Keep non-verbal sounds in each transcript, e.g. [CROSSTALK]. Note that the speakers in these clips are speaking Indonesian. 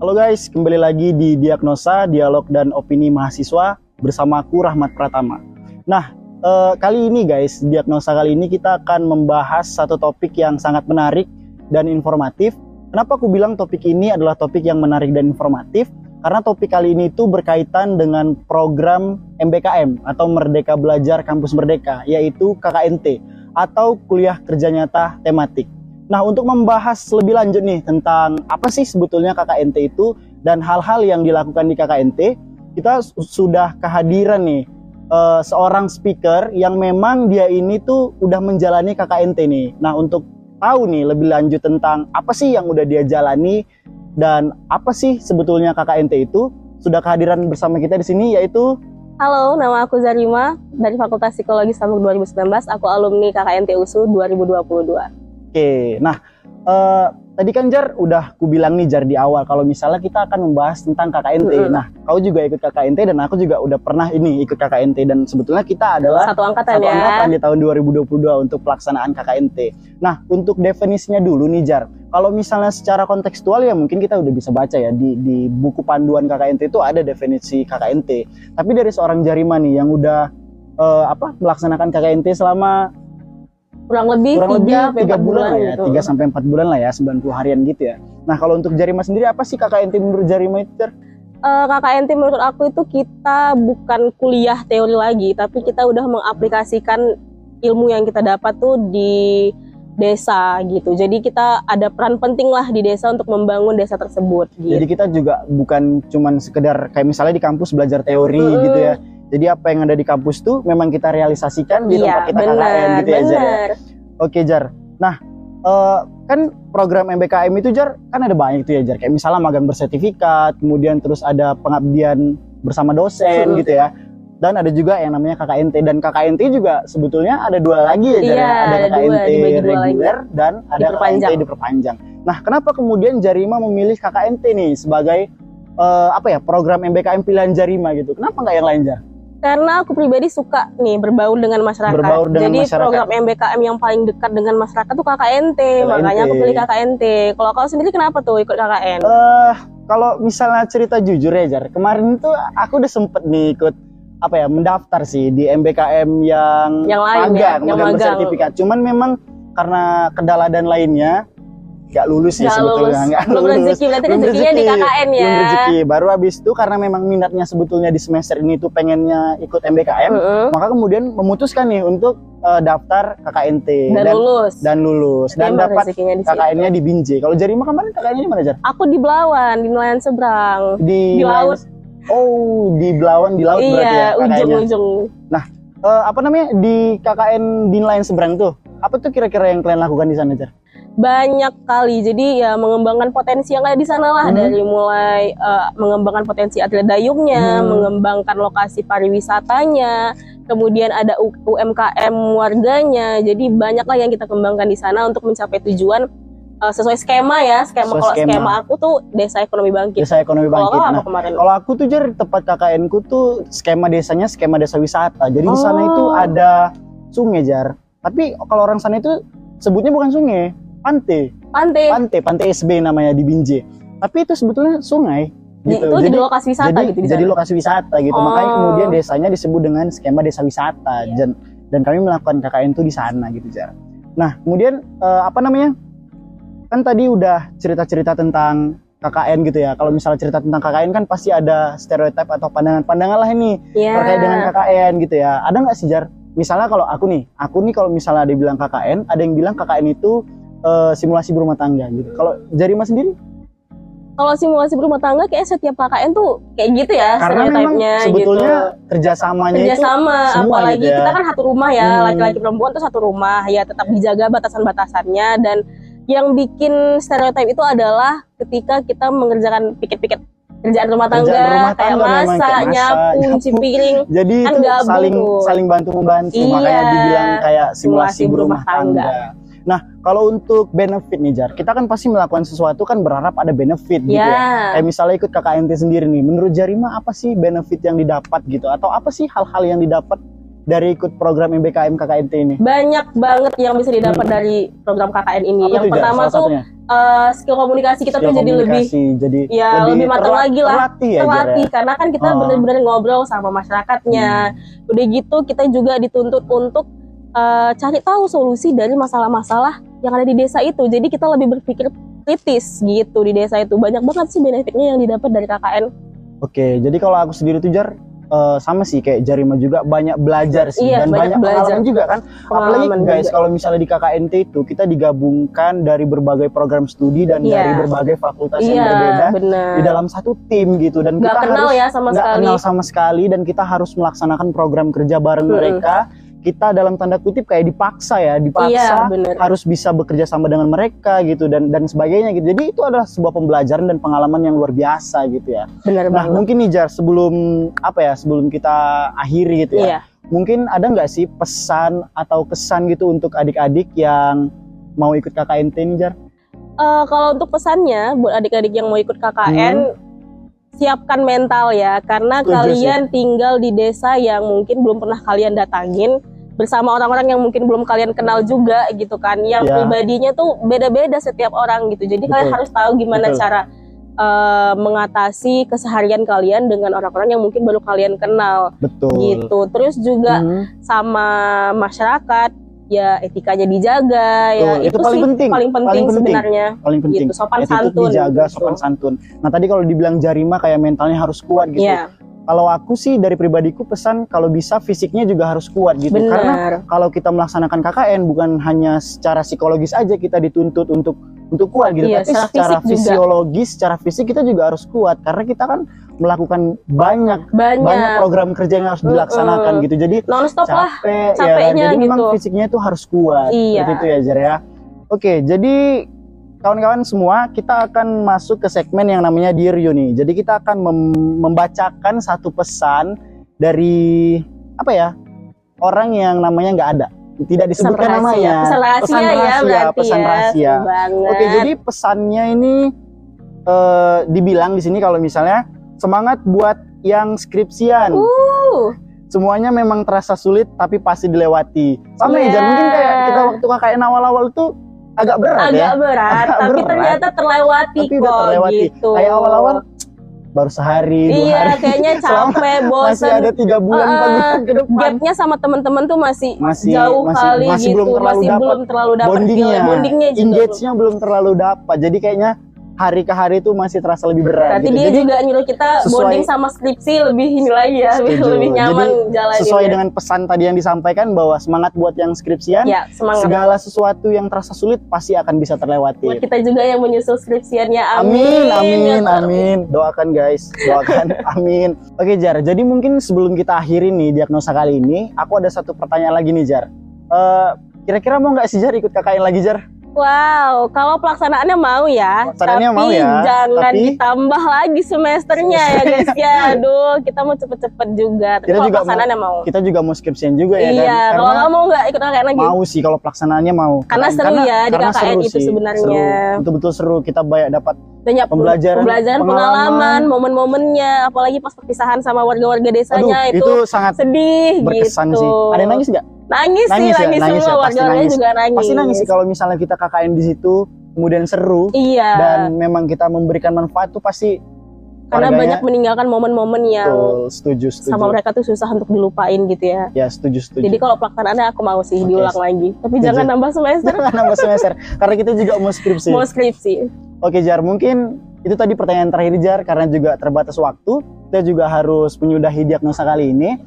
Halo guys, kembali lagi di Diagnosa, Dialog dan Opini Mahasiswa bersama aku Rahmat Pratama. Nah, eh, kali ini guys, Diagnosa kali ini kita akan membahas satu topik yang sangat menarik dan informatif. Kenapa aku bilang topik ini adalah topik yang menarik dan informatif? Karena topik kali ini itu berkaitan dengan program MBKM atau Merdeka Belajar Kampus Merdeka, yaitu KKNT atau Kuliah Kerja Nyata Tematik. Nah, untuk membahas lebih lanjut nih tentang apa sih sebetulnya KKNT itu dan hal-hal yang dilakukan di KKNT, kita sudah kehadiran nih uh, seorang speaker yang memang dia ini tuh udah menjalani KKNT nih. Nah, untuk tahu nih lebih lanjut tentang apa sih yang udah dia jalani dan apa sih sebetulnya KKNT itu, sudah kehadiran bersama kita di sini yaitu Halo, nama aku Zarima dari Fakultas Psikologi Sambung 2019. Aku alumni KKNT USU 2022. Oke, nah uh, tadi kan Jar udah ku bilang nih Jar di awal kalau misalnya kita akan membahas tentang KKNT. Mm -hmm. Nah, kau juga ikut KKNT dan aku juga udah pernah ini ikut KKNT dan sebetulnya kita adalah satu angkatan satu ya. angkatan di tahun 2022 untuk pelaksanaan KKNT. Nah, untuk definisinya dulu nih Jar. Kalau misalnya secara kontekstual ya mungkin kita udah bisa baca ya di di buku panduan KKNT itu ada definisi KKNT. Tapi dari seorang Jarima nih yang udah uh, apa melaksanakan KKNT selama kurang lebih kurang tiga, lebih tiga bulan, bulan lah ya, gitu. tiga sampai empat bulan lah ya, 90 harian gitu ya. Nah kalau untuk Jarima sendiri apa sih KKNT menurut Jarima itu? Uh, KKNT menurut aku itu kita bukan kuliah teori lagi, tapi kita udah mengaplikasikan ilmu yang kita dapat tuh di desa gitu. Jadi kita ada peran penting lah di desa untuk membangun desa tersebut. Gitu. Jadi kita juga bukan cuman sekedar kayak misalnya di kampus belajar teori hmm. gitu ya. Jadi apa yang ada di kampus tuh memang kita realisasikan di iya, tempat kita bener, KKN gitu ya Jar. ya? Oke Jar. Nah uh, kan program MBKM itu Jar kan ada banyak tuh ya Jar. Kayak misalnya magang bersertifikat, kemudian terus ada pengabdian bersama dosen gitu ya. Dan ada juga yang namanya KKNT dan KKNT juga sebetulnya ada dua lagi ya Jar. Iya, ada KKNT dua, reguler dan ada diperpanjang. KKNT diperpanjang. Nah kenapa kemudian Jarima memilih KKNT nih sebagai uh, apa ya program MBKM pilihan Jarima gitu? Kenapa nggak yang lain Jar? Karena aku pribadi suka nih berbaur dengan masyarakat. Berbaur dengan Jadi masyarakat. program MBKM yang paling dekat dengan masyarakat tuh KKNT, KKNT. makanya aku pilih KKNT. Kalau kau sendiri kenapa tuh ikut KKN? Uh, kalau misalnya cerita jujur ya Jar, kemarin tuh aku udah sempet nih ikut apa ya mendaftar sih di MBKM yang yang lain magang, ya, yang magang magang. bersertifikat. Cuman memang karena kendala dan lainnya gak lulus sih Gak sebetulnya lulus. nggak Belum lulus. rezeki, berarti Belum rezekinya di rezeki, KKN ya. belum rezeki. Baru habis itu karena memang minatnya sebetulnya di semester ini tuh pengennya ikut MBKM, Mm-mm. maka kemudian memutuskan nih untuk uh, daftar KKNT Dan, lulus. dan lulus dan emang dapat di. KKN-nya di Binjai. Kalau Jarima kemarin KKN-nya di mana Jar? Aku di Belawan, di nelayan seberang. Di, Di laut. Oh, di Belawan di laut berarti ya iya, ujung-ujung. Eh, apa namanya di KKN di nelayan seberang tuh? Apa tuh kira-kira yang kalian lakukan di sana Jar? Banyak kali. Jadi ya mengembangkan potensi yang ada di sana lah Hmm. dari mulai eh, mengembangkan potensi atlet dayungnya, Hmm. mengembangkan lokasi pariwisatanya, kemudian ada UMKM warganya. Jadi banyak lah yang kita kembangkan di sana untuk mencapai tujuan eh, sesuai skema ya. Skema Sesuai kalau skema. skema aku tuh desa ekonomi bangkit. Desa ekonomi Kalau bangkit. kau apa Nah, kemarin? kalau aku tuh Jar tempat KKN ku tuh skema desanya skema desa wisata. Jadi di sana Oh. itu ada sungai Jar. Tapi kalau orang sana itu sebutnya bukan sungai, pantai. Pantai. Pantai, pantai SB namanya di Binjai. Tapi itu sebetulnya sungai. Gitu. itu jadi lokasi wisata jadi, gitu di jadi lokasi wisata gitu. Oh. Makanya kemudian desanya disebut dengan skema desa wisata Iya. dan dan kami melakukan KKN itu di sana gitu Jar. Nah, kemudian eh, apa namanya? Kan tadi udah cerita-cerita tentang KKN gitu ya. Kalau misalnya cerita tentang KKN kan pasti ada stereotip atau pandangan-pandangan lah ini Iya. terkait dengan KKN gitu ya. Ada nggak sih Jar? Misalnya kalau aku nih, aku nih kalau misalnya ada yang bilang KKN, ada yang bilang KKN itu eh, simulasi berumah tangga gitu. Kalau Jarima sendiri? Kalau simulasi berumah tangga kayak setiap KKN tuh kayak gitu ya Karena memang stereotipnya sebetulnya gitu. kerjasamanya itu kerjasama semua apalagi gitu ya. kita kan satu rumah ya Hmm. laki-laki perempuan tuh satu rumah ya tetap dijaga batasan-batasannya dan yang bikin stereotip itu adalah ketika kita mengerjakan pikir-pikir kerjaan rumah tangga, Kerjaan rumah kayak tangga memang, masak, kayak masak, nyapu, nyapu. nyuci piring Jadi Kan itu gabung saling saling bantu membantu Iya. makanya dibilang kayak simulasi, Simulasi berumah berumah tangga. Nah, kalau untuk benefit nih Jar, kita kan pasti melakukan sesuatu kan berharap ada benefit gitu ya. ya Kayak misalnya ikut KKNT sendiri nih, menurut Jarima apa sih benefit yang didapat gitu atau apa sih hal-hal yang didapat dari ikut program MBKM KKNT ini? Banyak banget yang bisa didapat dari program KKN ini. Apa yang pertama tuh eh, skill komunikasi kita Skill tuh jadi lebih jadi ya lebih matang terla- lagi lah. terlatih ya, Jar, terlatih ya? karena kan kita Oh. benar-benar ngobrol sama masyarakatnya. Udah gitu kita juga dituntut untuk eh, cari tahu solusi dari masalah-masalah yang ada di desa itu. Jadi kita lebih berpikir kritis gitu di desa itu. Banyak banget sih benefitnya yang didapat dari KKN. Oke, jadi kalau aku sendiri tuh Jar eh, sama sih kayak Jarima juga banyak belajar sih Iya, dan banyak banyak, belajar. pengalaman juga kan. Apalagi guys juga. kalau misalnya di KKNT itu kita digabungkan dari berbagai program studi dan Iya. dari berbagai fakultas yang Iya, berbeda benar. di dalam satu tim gitu dan Nggak kita kenal harus ya sama nggak sekali. kenal sama sekali dan kita harus melaksanakan program kerja bareng Mm-mm. mereka. Kita dalam tanda kutip kayak dipaksa ya, Iya, dipaksa benar. harus bisa bekerja sama dengan mereka gitu dan dan sebagainya gitu. Jadi itu adalah sebuah pembelajaran dan pengalaman yang luar biasa gitu ya. Benar Nah banget. mungkin nih Jar sebelum apa ya sebelum kita akhiri gitu ya, Iya. mungkin ada nggak sih pesan atau kesan gitu untuk adik-adik yang mau ikut KKNT nih Jar? Eh, kalau untuk pesannya buat adik-adik yang mau ikut KKN siapkan mental ya karena. Setuju kalian tinggal di desa yang mungkin belum pernah kalian datangin bersama orang-orang yang mungkin belum kalian kenal juga gitu kan yang Ya. pribadinya tuh beda-beda setiap orang gitu jadi kalian Betul. harus tahu gimana Betul. cara eh, mengatasi keseharian kalian dengan orang-orang yang mungkin baru kalian kenal Betul. gitu terus juga Hmm. sama masyarakat ya etikanya dijaga ya Betul, itu paling sih penting, paling penting, paling penting. sebenarnya paling penting. gitu sopan santun dijaga gitu. sopan santun. Nah tadi kalau dibilang Jarima kayak mentalnya harus kuat gitu. Iya, Kalau aku sih dari pribadiku pesan kalau bisa fisiknya juga harus kuat gitu. Karena benar. kalau kita melaksanakan KKN bukan hanya secara psikologis aja kita dituntut untuk untuk kuat gitu, Iya, tapi secara secara juga. fisiologis, secara fisik kita juga harus kuat karena kita kan melakukan banyak Banyak, banyak program kerja yang harus dilaksanakan Mm-mm. gitu. Jadi non-stop lah. capek ya capeknya Jadi memang gitu. fisiknya itu harus kuat. Iya. Seperti itu ya Jar ya. Oke, jadi kawan-kawan semua kita akan masuk ke segmen yang namanya Dear You nih. Jadi kita akan mem- membacakan satu pesan dari apa ya? Orang yang namanya nggak ada. Tidak Pesan disebutkan rahasia. namanya. Pesan rahasia ya berarti pesan ya. rahasia. Seru banget. Oke, jadi pesannya ini eh, dibilang di sini kalau misalnya semangat buat yang skripsian. Uh, Semuanya memang terasa sulit tapi pasti dilewati. Sama ya, Iya. Jar, mungkin kayak kita waktu KKN awal-awal tuh agak berat ya. agak berat, Agak tapi berat. ternyata terlewati Tapi kok terlewati. gitu. Kayak awal-awal baru sehari, dua Iya, hari. kayaknya [LAUGHS] capek, Masih bosan. ada tiga bulan, Uh, bulan ke depan. Gapnya sama teman-teman tuh masih, Masih- jauh masih- kali masih gitu, belum terlalu masih dapat belum terlalu dapat Bondingnya, bondingnya engage-nya belum terlalu dapat. Jadi kayaknya hari ke hari itu masih terasa lebih berat. Berarti gitu. dia Jadi juga nyuruh kita sesuai- bonding sama skripsi lebih ini lagi ya, Setuju. [LAUGHS] lebih nyaman Jadi, jalaninnya. sesuai dengan pesan tadi yang disampaikan bahwa semangat buat yang skripsian, ya semangat. segala sesuatu yang terasa sulit pasti akan bisa Buat terlewati. kita juga yang menyusul skripsiannya, Amin, amin. amin, Ya amin. Doakan guys, doakan, [LAUGHS] amin. Oke Jar, jadi mungkin sebelum kita akhiri nih diagnosa kali ini, aku ada satu pertanyaan lagi nih Jar. Eh, kira-kira mau nggak sih Jar ikut KKN lagi Jar? Wow, kalau pelaksanaannya mau ya, Pelaksanaannya tapi mau ya, jangan tapi- ditambah lagi semesternya ya [LAUGHS] guys ya. Aduh, kita mau cepet-cepet juga. Tapi Kita kalau juga pelaksanaannya mau. Kita juga mau skripsian juga ya iya, kalau Karena nggak mau nggak ikut KKN lagi. mau sih kalau pelaksanaannya mau. Karena seru ya di karena KKN seru itu sih, sebenarnya. Betul-betul seru. Kita banyak dapat Banyak pembelajaran, pembelajaran, pengalaman. momen-momennya, apalagi pas perpisahan sama warga-warga Aduh, desanya itu, itu, sangat sedih berkesan gitu. sih. Ada yang nangis nggak? Nangis, Nangis sih, ya, nangis, nangis ya, semua pasti warga-warganya nangis. juga nangis. Pasti nangis sih kalau misalnya kita KKN di situ, kemudian seru Iya. dan memang kita memberikan manfaat tuh pasti karena warganya- banyak meninggalkan momen-momen yang Betul, setuju, setuju. sama mereka tuh susah untuk dilupain gitu ya. Ya, setuju, setuju. Jadi kalau pelaksanaannya aku mau sih Oke. diulang lagi. Tapi Setuju. jangan nambah semester. Jangan nambah semester, karena kita juga mau skripsi. mau skripsi. Oke Jar, mungkin itu tadi pertanyaan terakhir Jar, karena juga terbatas waktu, kita juga harus menyudahi diagnosa kali ini.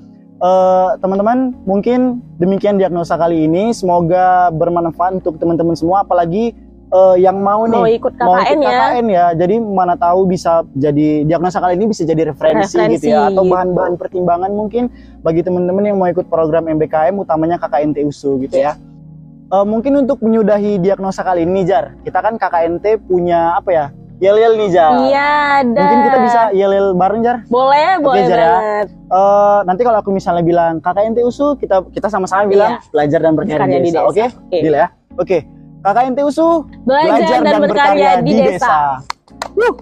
Eh, teman-teman, mungkin demikian diagnosa kali ini. Semoga bermanfaat untuk teman-teman semua, apalagi eh, yang mau nih Mau ikut mau KKN ikut ya. KKN ya. Jadi mana tahu bisa jadi diagnosa kali ini bisa jadi referensi, Referensi, gitu ya atau gitu. bahan-bahan pertimbangan mungkin bagi teman-teman yang mau ikut program MBKM utamanya KKNT USU gitu ya. Eh, mungkin untuk menyudahi diagnosa kali ini Jar, kita kan KKNT punya apa ya? Yel-yel nih Jar. Iya, ada. Mungkin kita bisa yel-yel bareng Jar. Boleh, boleh Jar, ya. banget. Eh, nanti kalau aku misalnya bilang KKNT USU, kita kita sama-sama bilang belajar dan berkarya Berkarya di di desa. desa. Oke? Oke. Deal ya. Oke. KKNT USU Belajar, dan, berkarya di desa. Wuh.